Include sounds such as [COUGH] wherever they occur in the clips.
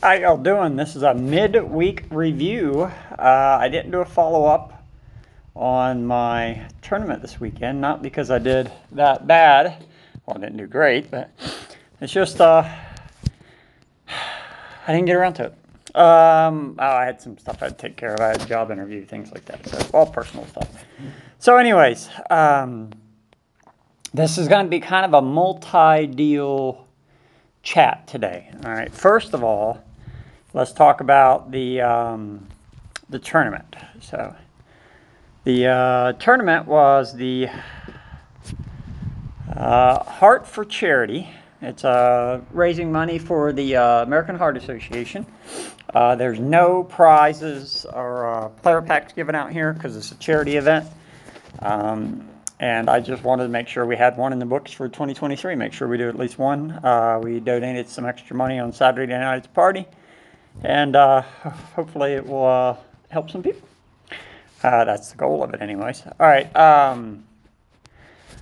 How y'all doing? This is a midweek review. Uh, I didn't do a follow up on my tournament this weekend, not because I did that bad. Well, I didn't do great, but it's just uh, I didn't get around to it. Um, oh, I had some stuff I had to take care of. I had a job interview, things like that. So all personal stuff. So, anyways, um, this is going to be kind of a multi-deal chat today. All right. First of all, let's talk about the um, the tournament. So, the uh, tournament was the uh, Heart for Charity. It's uh, raising money for the uh, American Heart Association. Uh, there's no prizes or uh, player packs given out here because it's a charity event. Um, and I just wanted to make sure we had one in the books for 2023. Make sure we do at least one. We donated some extra money on Saturday night's party, and uh, hopefully it will uh, help some people. Uh, that's the goal of it, anyways. All right. Um,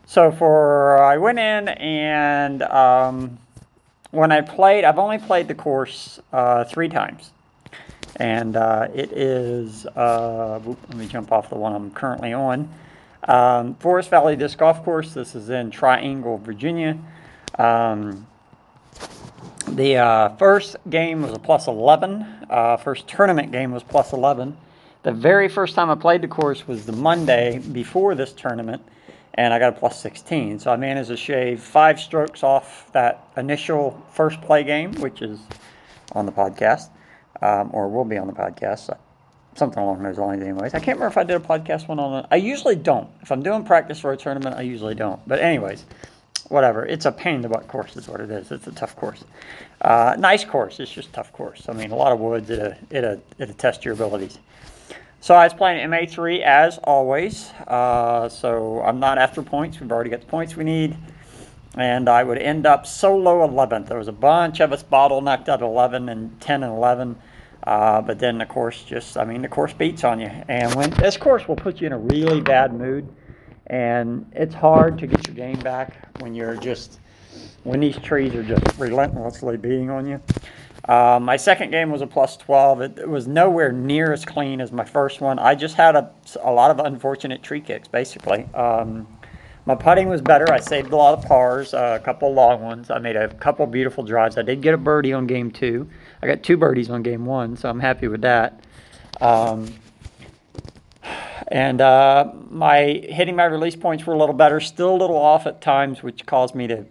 so for I went in and um, when I played, I've only played the course uh, three times, and uh, it is. Whoop, let me jump off the one I'm currently on. Um, Forest Valley Disc Golf Course. This is in Triangle, Virginia. Um, the uh, first game was a plus 11. Uh, first tournament game was plus 11. The very first time I played the course was the Monday before this tournament, and I got a plus 16. So I managed to shave five strokes off that initial first play game, which is on the podcast, um, or will be on the podcast something along those lines, anyways. I can't remember if I did a podcast one on. I usually don't. If I'm doing practice for a tournament, I usually don't. But anyways, whatever. It's a pain in the butt course, is what it is. It's a tough course. Uh, nice course. It's just tough course. I mean, a lot of woods. It'll it'll it'll test your abilities. So I was playing MA3 as always. Uh, so I'm not after points. We've already got the points we need. And I would end up solo 11th. There was a bunch of us bottlenecked at 11 and 10 and 11. Uh, but then the course just, I mean, the course beats on you. And when this course will put you in a really bad mood, and it's hard to get your game back when you're just, when these trees are just relentlessly beating on you. Uh, my second game was a plus 12. It, it, was nowhere near as clean as my first one. I just had a, a lot of unfortunate tree kicks, basically. Um, my putting was better. I saved a lot of pars, uh, a couple long ones. I made a couple beautiful drives. I did get a birdie on game two. I got two birdies on game one, so I'm happy with that. Um, and uh, my hitting my release points were a little better, still a little off at times, which caused me to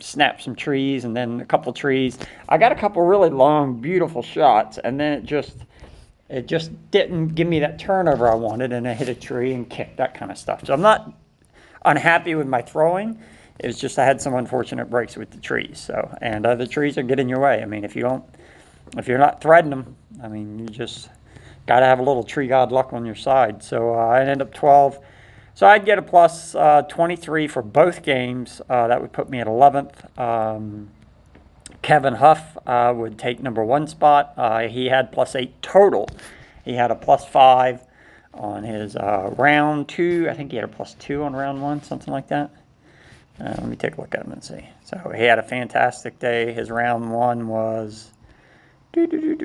snap some trees and then a couple trees. I got a couple really long, beautiful shots, and then it just it just didn't give me that turnover I wanted, and I hit a tree and kicked that kind of stuff. So I'm not unhappy with my throwing. It was just I had some unfortunate breaks with the trees. So and uh, the trees are getting your way. I mean, if you don't, if you're not threading them, I mean, you just got to have a little tree god luck on your side. So uh, I ended up 12. So I'd get a plus, uh, 23 for both games. Uh, that would put me at 11th. Um, Kevin Huff uh, would take number one spot. Uh, he had plus eight total. He had a plus five on his uh, round two. I think he had a plus two on round one, something like that. Let me take a look at him and see. So he had a fantastic day. His round one was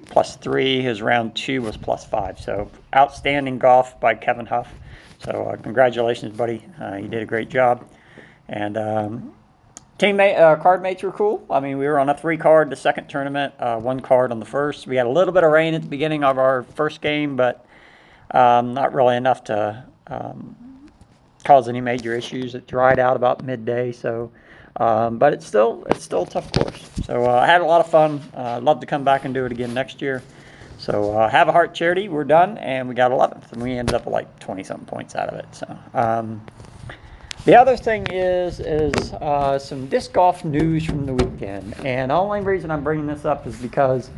plus three. His round two was plus five. So outstanding golf by Kevin Huff. So uh, congratulations, buddy. Uh, you did a great job. And um, teammate uh, card mates were cool. I mean, we were on a three card the second tournament, uh, one card on the first. We had a little bit of rain at the beginning of our first game, but um, not really enough to um, cause any major issues. It dried out about midday, so um, but it's still it's still a tough course. So uh, I had a lot of fun. Uh, I'd love to come back and do it again next year. So uh, have a heart charity. We're done, and we got 11th, and we ended up with like 20 something points out of it. So. Um, the other thing is is uh, some disc golf news from the weekend, and the only reason I'm bringing this up is because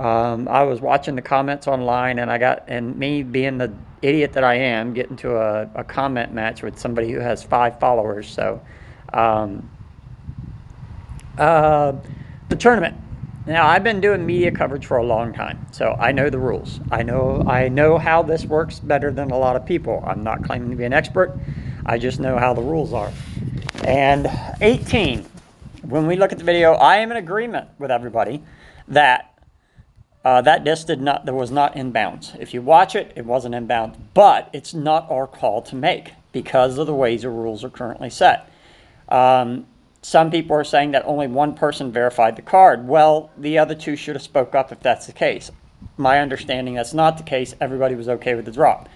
um, I was watching the comments online, and I got, and me being the idiot that I am, getting to a, a comment match with somebody who has five followers. So, um, uh, the tournament. Now, I've been doing media coverage for a long time, so I know the rules. I know I know how this works better than a lot of people. I'm not claiming to be an expert. I just know how the rules are. And 18. When we look at the video, I am in agreement with everybody that Uh, that disc did not, that was not inbounds. If you watch it, it wasn't inbounds, but it's not our call to make because of the ways the rules are currently set. Um, some people are saying that only one person verified the card. Well, the other two should have spoke up if that's the case. My understanding that's not the case. Everybody was okay with the drop.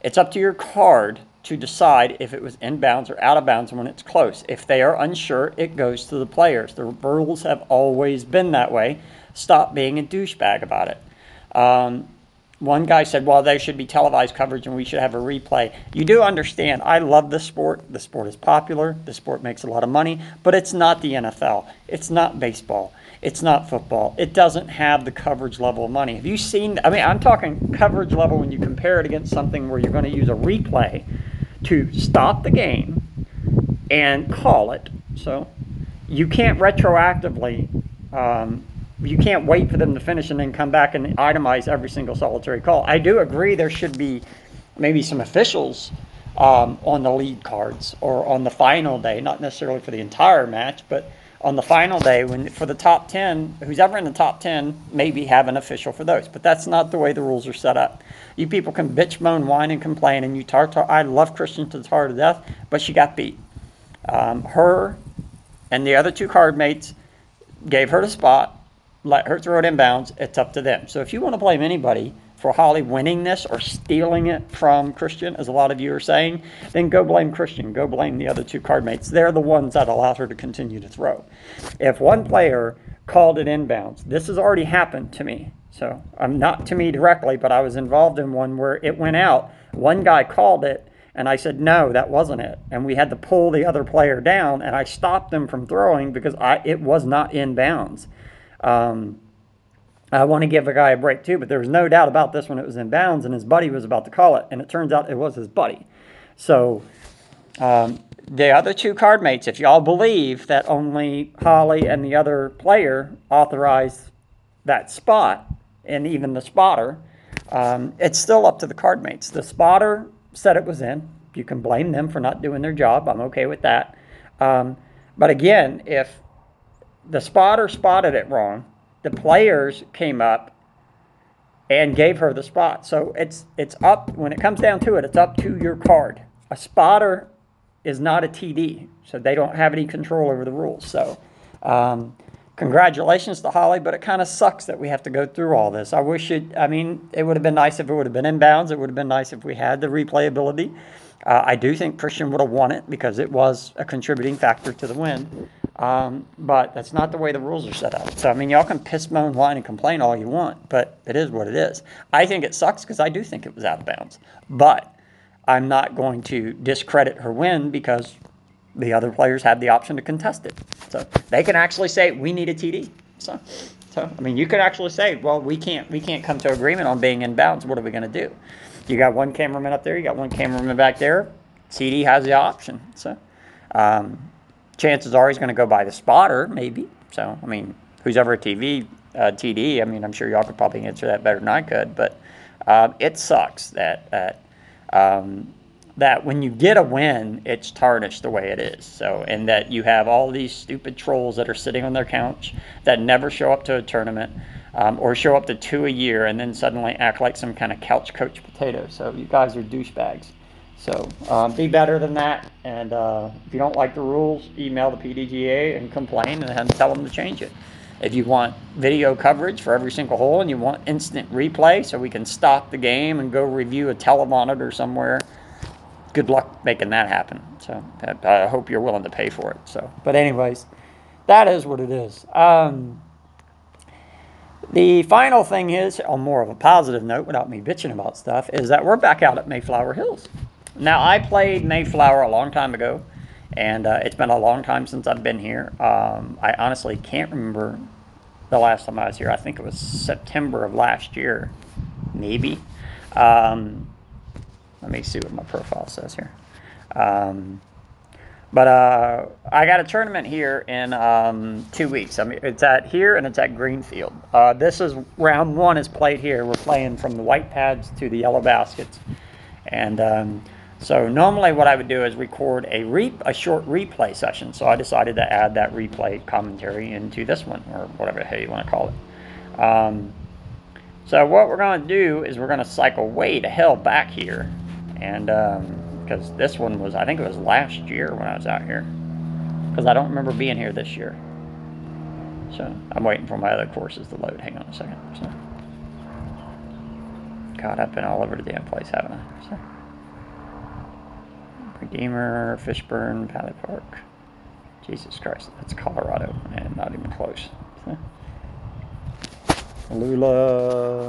It's up to your card to decide if it was in bounds or out of bounds when it's close. If they are unsure, it goes to the players. The rules have always been that way. Stop being a douchebag about it. Um, one guy said, well, there should be televised coverage and we should have a replay. You do understand, I love the sport. The sport is popular, the sport makes a lot of money, but it's not the NFL. It's not baseball. It's not football. It doesn't have the coverage level of money. Have you seen? I mean, I'm talking coverage level when you compare it against something where you're going to use a replay to stop the game and call it. So you can't retroactively um, you can't wait for them to finish and then come back and itemize every single solitary call. I do agree there should be maybe some officials um, on the lead cards or on the final day, not necessarily for the entire match, but on the final day when for the top 10 who's ever in the top 10 maybe have an official for those. But that's not the way the rules are set up. You people can bitch moan whine and complain and you tar, tar i love Kristin to the tar to death but she got beat. Um, her and the other two card mates gave her the spot let her throw it in bounds. It's up to them. So if you want to blame anybody for Holly winning this or stealing it from Kristin, as a lot of you are saying, then go blame Kristin. Go blame the other two card mates. They're the ones that allowed her to continue to throw. If one player called it inbounds, this has already happened to me. So I'm um, not to me directly, but I was involved in one where it went out. One guy called it. And I said, no, that wasn't it. And we had to pull the other player down, and I stopped them from throwing because I, it was not in bounds. Um, I want to give a guy a break too, but there was no doubt about this when it was in bounds and his buddy was about to call it, and it turns out it was his buddy. So um, the other two card mates, if y'all believe that only Holly and the other player authorized that spot, and even the spotter, um, it's still up to the card mates. The spotter said it was in. You can blame them for not doing their job. I'm okay with that. Um, but again, if the spotter spotted it wrong. The players came up and gave her the spot. So it's it's up when it comes down to it. It's up to your card. A spotter is not a TD, so they don't have any control over the rules. So. Um, congratulations to Holly, but it kind of sucks that we have to go through all this. I wish it, I mean, it would have been nice if it would have been in bounds. It would have been nice if we had the replayability. Uh, I do think Kristin would have won it because it was a contributing factor to the win. Um, but that's not the way the rules are set up. So, I mean, y'all can piss, moan, whine, and complain all you want, but it is what it is. I think it sucks because I do think it was out of bounds. But I'm not going to discredit her win because the other players had the option to contest it. So they can actually say, we need a TD. So, so I mean, you could actually say, well, we can't, we can't come to agreement on being in bounds. What are we going to do? You got one cameraman up there, you got one cameraman back there. TD has the option. So, um, chances are he's going to go by the spotter, maybe. So, I mean, who's ever a TV uh, TD? I mean, I'm sure y'all could probably answer that better than I could. But um, it sucks that that um, that when you get a win, it's tarnished the way it is. So, and that you have all these stupid trolls that are sitting on their couch that never show up to a tournament. Um, or show up to two a year and then suddenly act like some kind of couch coach potato. So you guys are douchebags. So um, be better than that. And uh, if you don't like the rules, email the PDGA and complain and tell them to change it. If you want video coverage for every single hole and you want instant replay so we can stop the game and go review a telemonitor somewhere, good luck making that happen. So I hope you're willing to pay for it. So, but anyways, that is what it is. Um, the final thing is, on more of a positive note, without me bitching about stuff, is that we're back out at Mayflower Hills. Now, I played Mayflower a long time ago, and uh, it's been a long time since I've been here. Um, I honestly can't remember the last time I was here. I think it was September of last year, maybe. Um, let me see what my profile says here. Um, but uh, I got a tournament here in um, two weeks. I mean, it's at here and it's at Greenfield. Uh, this is round one is played here. We're playing from the white pads to the yellow baskets, and um, so normally what I would do is record a re- a short replay session. So I decided to add that replay commentary into this one, or whatever the hell you want to call it. Um, So what we're going to do is we're going to cycle way to hell back here. And because um, this one was, I think it was last year when I was out here. Because I don't remember being here this year. So I'm waiting for my other courses to load. Hang on a second. So, God, I've been all over the damn place, haven't I? So, Redeemer, Fishburne, Valley Park. Jesus Christ, that's Colorado, and not even close. [LAUGHS] Lula,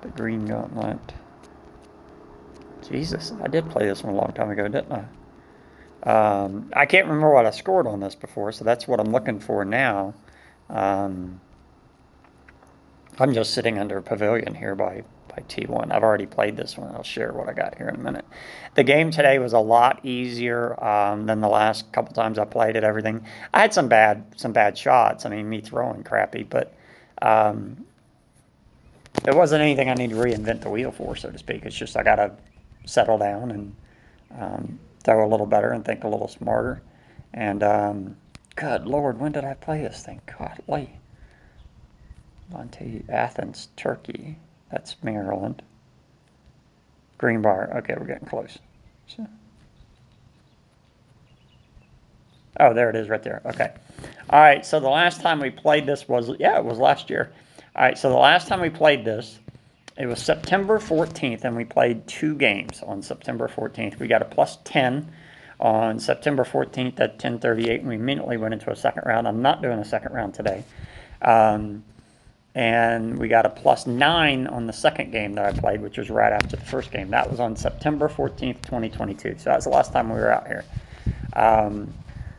the Green Gauntlet. Jesus, I did play this one a long time ago, didn't I? Um, I can't remember what I scored on this before, so that's what I'm looking for now. Um, I'm just sitting under a pavilion here by by T1. I've already played this one. I'll share what I got here in a minute. The game today was a lot easier um, than the last couple times I played it. Everything I had some bad some bad shots. I mean, me throwing crappy, but um, there wasn't anything I need to reinvent the wheel for, so to speak. It's just I got to settle down and um, throw a little better and think a little smarter. And um, good lord, when did I play this thing? God, late. Monte Athens, Turkey. That's Maryland. Green bar. Okay, we're getting close. So. Oh, there it is right there. Okay. All right, so the last time we played this was, yeah, it was last year. All right, so the last time we played this, it was September 14th, and we played two games on September 14th. We got a plus 10 on September 14th at 10:38, and we immediately went into a second round. I'm not doing a second round today. Um, and we got a plus nine on the second game that I played, which was right after the first game. That was on September 14th, 2022. So that was the last time we were out here. Um,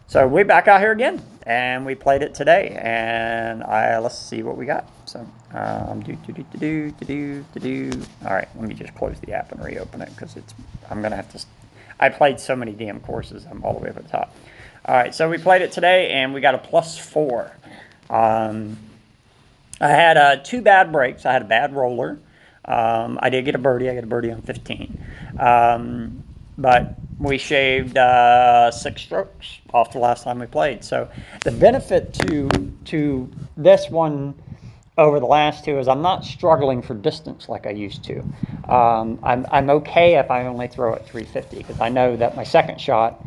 so we back out here again, and we played it today. And I let's see what we got. So um, do do do do do do do. All right, let me just close the app and reopen it because it's I'm gonna have to. I played so many damn courses. I'm all the way up at the top. All right, so we played it today, and we got a plus four. Um, I had uh, two bad breaks. I had a bad roller. Um, I did get a birdie. I got a birdie on 15. Um, but we shaved uh, six strokes off the last time we played. So the benefit to to this one over the last two is I'm not struggling for distance like I used to. Um, I'm, I'm okay if I only throw at 350 because I know that my second shot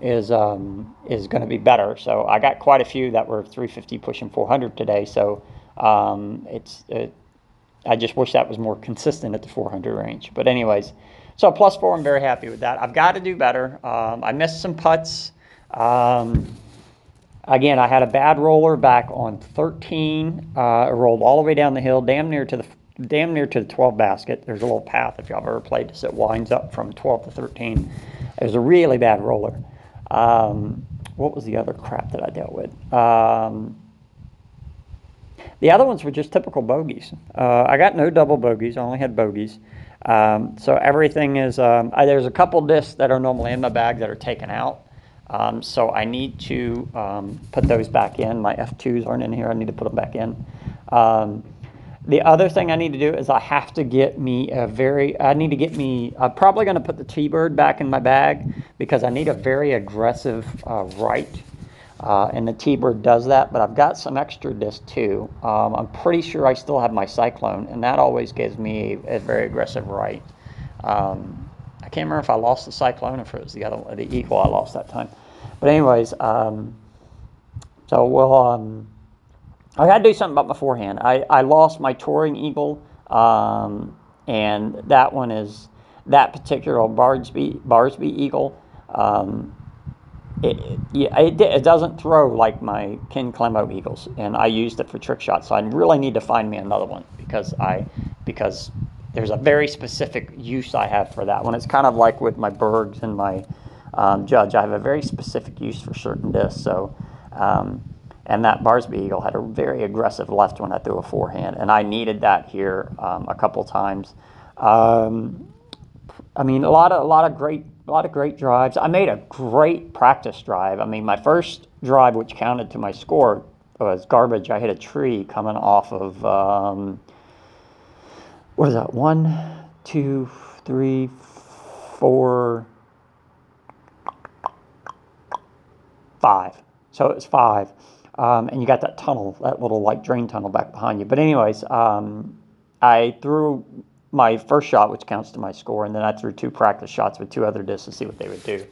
is um, is going to be better. So I got quite a few that were 350 pushing 400 today. So um, it's it, I just wish that was more consistent at the 400 range. But anyways, so plus four, I'm very happy with that. I've got to do better. Um, I missed some putts. Um, again, I had a bad roller back on 13. Uh, I rolled all the way down the hill, damn near to the damn near to the 12 basket. There's a little path if y'all ever played this. It winds up from 12 to 13. It was a really bad roller. Um, what was the other crap that I dealt with? The other ones were just typical bogeys. Uh, I got no double bogeys, I only had bogeys. Um, so everything is, um, I, there's a couple discs that are normally in my bag that are taken out. Um, so I need to um, put those back in. My F2s aren't in here, I need to put them back in. Um, the other thing I need to do is I have to get me a very, I need to get me, I'm probably going to put the T-Bird back in my bag because I need a very aggressive uh, right uh, and the T-Bird does that, but I've got some extra disc too. Um, I'm pretty sure I still have my Cyclone, and that always gives me a, a very aggressive right. Um, I can't remember if I lost the Cyclone or if it was the other one, the Eagle I lost that time. But anyways, um, so we'll. Um, I got to do something about my forehand. I, I lost my Touring Eagle, um, and that one is that particular Barsby Barsby Eagle. Um, it, it, it, doesn't throw like my Ken Climo Eagles, and I used it for trick shots. So I really need to find me another one because I because there's a very specific use I have for that one. It's kind of like with my Bergs and my um, Judge. I have a very specific use for certain discs. So, um, and that Barsby Eagle had a very aggressive left when I threw a forehand, and I needed that here um, a couple times. Um, I mean, a lot of a lot of great a lot of great drives. I made a great practice drive. I mean, my first drive, which counted to my score, was garbage. I hit a tree coming off of, um, what is that? One, two, three, four, five. So it was five. Um, and you got that tunnel, that little like drain tunnel back behind you. But anyways, um, I threw my first shot, which counts to my score, and then I threw two practice shots with two other discs to see what they would do.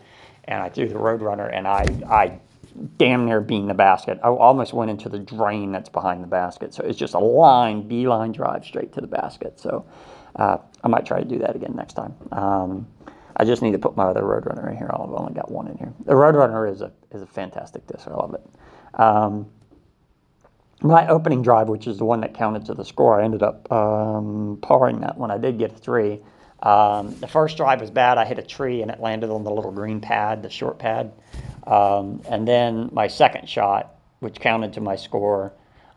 And I threw the Roadrunner, and I, I damn near being the basket. I almost went into the drain that's behind the basket. So it's just a line, beeline drive straight to the basket. So uh, I might try to do that again next time. Um, I just need to put my other Roadrunner in here. I've only got one in here. The Roadrunner is a is a fantastic disc. I love it. Um, my opening drive, which is the one that counted to the score, I ended up um, parring that one. I did get a three. Um, the first drive was bad. I hit a tree and it landed on the little green pad, the short pad. Um, and then my second shot, which counted to my score,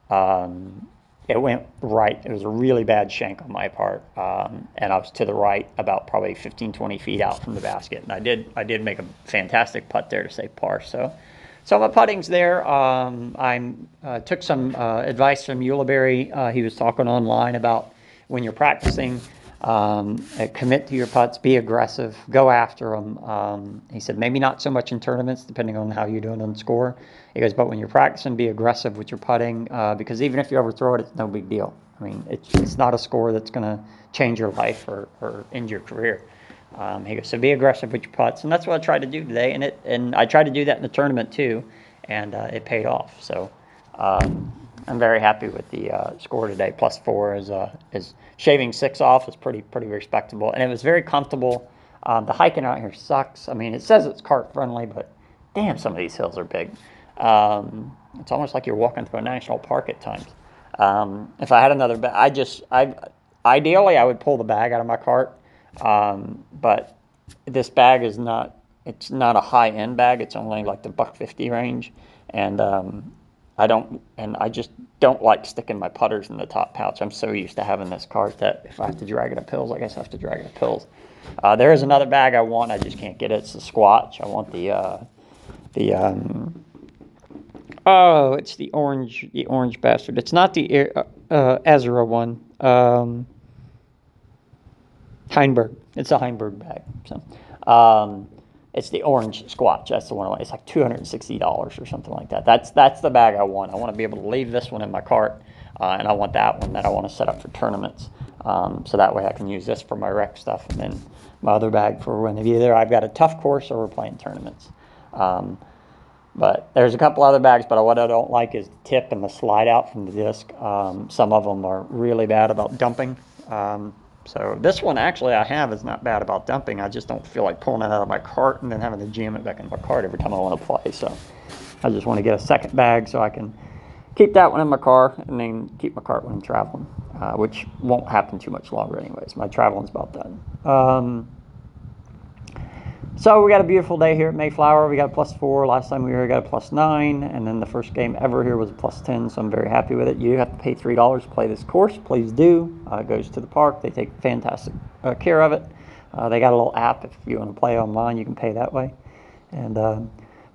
um, it went right. It was a really bad shank on my part, um, and I was to the right about probably 15, 20 feet out from the basket. And I did, I did make a fantastic putt there to save par. So, so my putting's there. Um, I uh, took some uh, advice from Ulibarri. Uh, he was talking online about when you're practicing um, uh, commit to your putts, be aggressive, go after them. Um, he said maybe not so much in tournaments, depending on how you're doing on score. He goes, but when you're practicing, be aggressive with your putting uh, because even if you overthrow it, it's no big deal. I mean, it's, it's not a score that's going to change your life or, or end your career. Um, he goes, so be aggressive with your putts, and that's what I tried to do today. And it, and I tried to do that in the tournament too, and uh, it paid off. So. Um, I'm very happy with the uh, score today. Plus four is uh, is shaving six off is pretty pretty respectable, and it was very comfortable. Um, the hiking out here sucks. I mean, it says it's cart friendly, but damn, some of these hills are big. Um, it's almost like you're walking through a national park at times. Um, if I had another bag, I just I ideally I would pull the bag out of my cart, um, but this bag is not it's not a high end bag. It's only like the buck fifty range, and um, I don't, and I just don't like sticking my putters in the top pouch. I'm so used to having this cart that if I have to drag it up hills, I guess I have to drag it up hills. Uh, there is another bag I want. I just can't get it. It's the Squatch. I want the uh, the um, oh, it's the orange the orange bastard. It's not the uh, uh Ezra one. Um, Heimburg. It's a Heimburg bag. So. Um, it's the orange Squatch. That's the one I want. It's like two hundred and sixty dollars or something like that. That's that's the bag I want. I want to be able to leave this one in my cart, uh, and I want that one that I want to set up for tournaments. Um, so that way I can use this for my rec stuff, and then my other bag for when either I've got a tough course or we're playing tournaments. Um, but there's a couple other bags, but what I don't like is the tip and the slide out from the disc. Um, some of them are really bad about dumping. Um, so this one actually I have is not bad about dumping. I just don't feel like pulling it out of my cart and then having to jam it back in my cart every time I want to play. So I just want to get a second bag so I can keep that one in my car and then keep my cart when I'm traveling, uh, which won't happen too much longer anyways. My traveling's about done. Um, so we got a beautiful day here at Mayflower. We got a plus four. Last time we were here, we got a plus nine. And then the first game ever here was a plus 10. So I'm very happy with it. You have to pay $3 to play this course. Please do. Uh, it goes to the park. They take fantastic uh, care of it. Uh, they got a little app. If you want to play online, you can pay that way. And uh,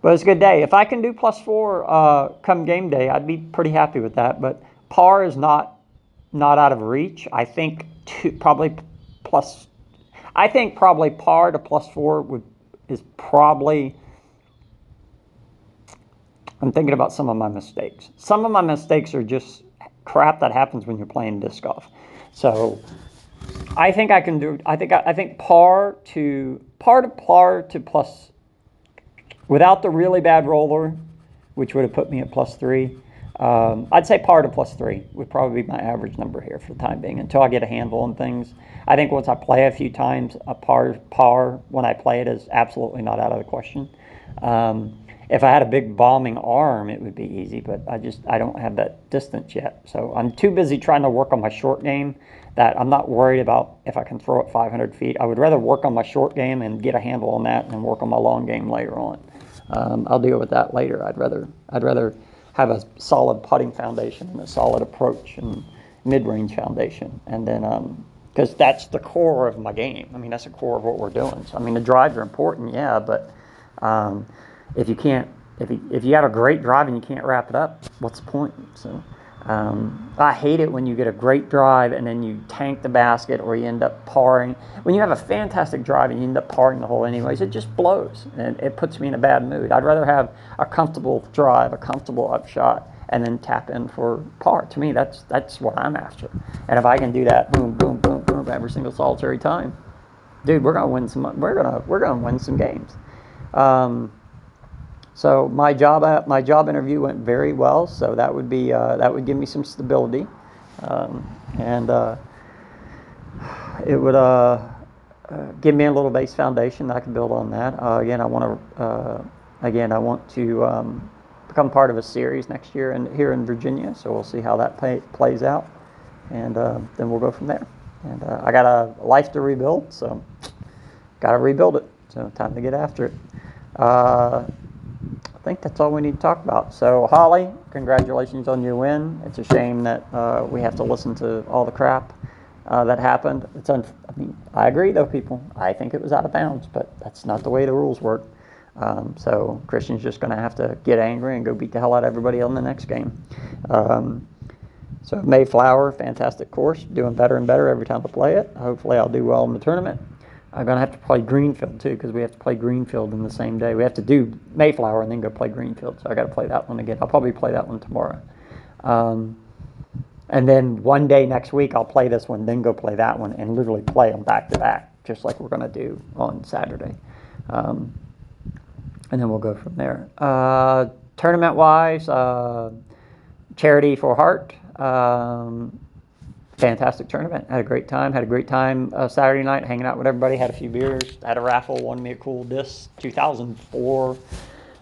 But it's a good day. If I can do plus four uh, come game day, I'd be pretty happy with that. But par is not not out of reach. I think two, probably plus I think probably par to plus four would is probably. I'm thinking about some of my mistakes. Some of my mistakes are just crap that happens when you're playing disc golf. So I think I can do. I think I, think par to par to par to plus without the really bad roller, which would have put me at plus three. Um, I'd say par to plus three would probably be my average number here for the time being until I get a handle on things. I think once I play a few times, a par par when I play it is absolutely not out of the question. Um, if I had a big bombing arm, it would be easy, but I just I don't have that distance yet. So I'm too busy trying to work on my short game that I'm not worried about if I can throw it 500 feet. I would rather work on my short game and get a handle on that and work on my long game later on. Um, I'll deal with that later. I'd rather I'd rather have a solid putting foundation and a solid approach and mid-range foundation, and then because um, that's the core of my game. I mean, that's the core of what we're doing. So I mean, the drives are important, yeah, but um, if you can't, if you, if you have a great drive and you can't wrap it up, what's the point? So Um, I hate it when you get a great drive and then you tank the basket or you end up parring. When you have a fantastic drive and you end up parring the hole anyways, it just blows and it puts me in a bad mood. I'd rather have a comfortable drive, a comfortable upshot, and then tap in for par. To me, that's that's what I'm after. And if I can do that, boom, boom, boom, boom, every single solitary time, dude, we're gonna win some. We're gonna we're gonna win some games. Um, so my job my job interview went very well. So that would be uh, that would give me some stability, um, and uh, it would uh, uh give me a little base foundation. That I can build on that. Uh, again, I want to uh, again I want to um, become part of a series next year and here in Virginia. So we'll see how that play, plays out, and then we'll go from there. And I got a life to rebuild, so got to rebuild it. So time to get after it think that's all we need to talk about. So, Holly, congratulations on your win. It's a shame that uh, we have to listen to all the crap uh, that happened. It's un- I mean, I agree though, people. I think it was out of bounds, but that's not the way the rules work. Um, so Kristin's just going to have to get angry and go beat the hell out of everybody on the next game. Um, so Mayflower, fantastic course, doing better and better every time I play it. Hopefully, I'll do well in the tournament. I'm going to have to play Greenfield too because we have to play Greenfield in the same day. We have to do Mayflower and then go play Greenfield. So I got to play that one again. I'll probably play that one tomorrow. Um, and then one day next week, I'll play this one, then go play that one, and literally play them back to back, just like we're going to do on Saturday. Um, and then we'll go from there. Uh, tournament wise, uh, Charity for Heart. Um, fantastic tournament. Had a great time. Had a great time uh, Saturday night hanging out with everybody. Had a few beers. Had a raffle. Won me a cool disc. 2004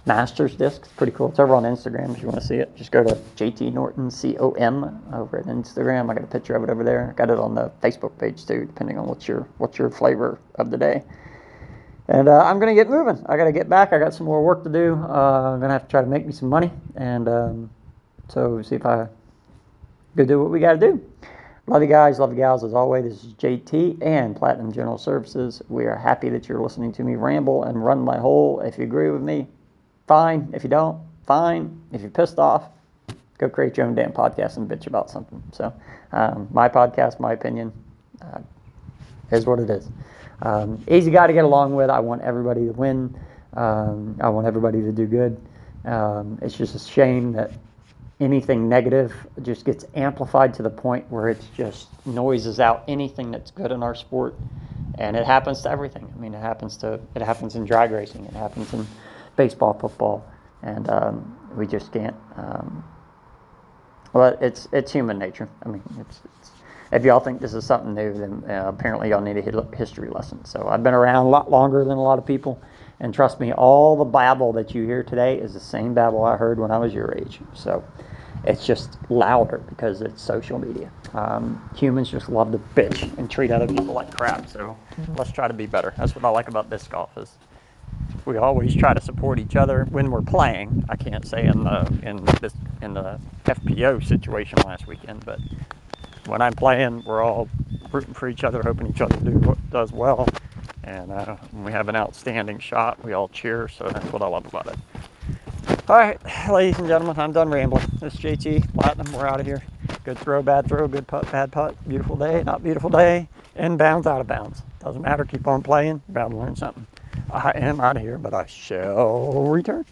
Masters disc. It's pretty cool. It's over on Instagram if you want to see it. Just go to JT Norton C-O-M over at Instagram. I got a picture of it over there. Got it on the Facebook page too, depending on what's your what's your flavor of the day. And uh, I'm gonna get moving. I gotta get back. I got some more work to do. Uh, I'm gonna have to try to make me some money, and um, so see if I go do what we gotta do. Love you guys, love you gals. As always, this is JT and Platinum General Services. We are happy that you're listening to me ramble and run my hole. If you agree with me, fine. If you don't, fine. If you're pissed off, go create your own damn podcast and bitch about something. So, um, my podcast, my opinion, uh, is what it is. Um, easy guy to get along with. I want everybody to win. Um, I want everybody to do good. Um, it's just a shame that anything negative just gets amplified to the point where it just noises out anything that's good in our sport. And it happens to everything. I mean it happens to it happens in drag racing. It happens in baseball football. And um, we just can't um, well it's it's human nature. I mean it's, it's if y'all think this is something new then uh, apparently y'all need a history lesson. So i've been around a lot longer than a lot of people and trust me, all the babble that you hear today is the same babble I heard when I was your age. So it's just louder because it's social media. Um, humans just love to bitch and treat other people like crap. So let's try to be better. That's what I like about disc golf is we always try to support each other when we're playing. I can't say in the in this in the FPO situation last weekend, but when I'm playing, we're all rooting for each other, hoping each other do does well. And uh, when we have an outstanding shot, we all cheer. So that's what I love about it. All right, ladies and gentlemen, I'm done rambling. This is JT Platinum. We're out of here. Good throw, bad throw, good putt, bad putt. Beautiful day, not beautiful day. Inbounds, out of bounds. Doesn't matter. Keep on playing. You're about to learn something. I am out of here, but I shall return.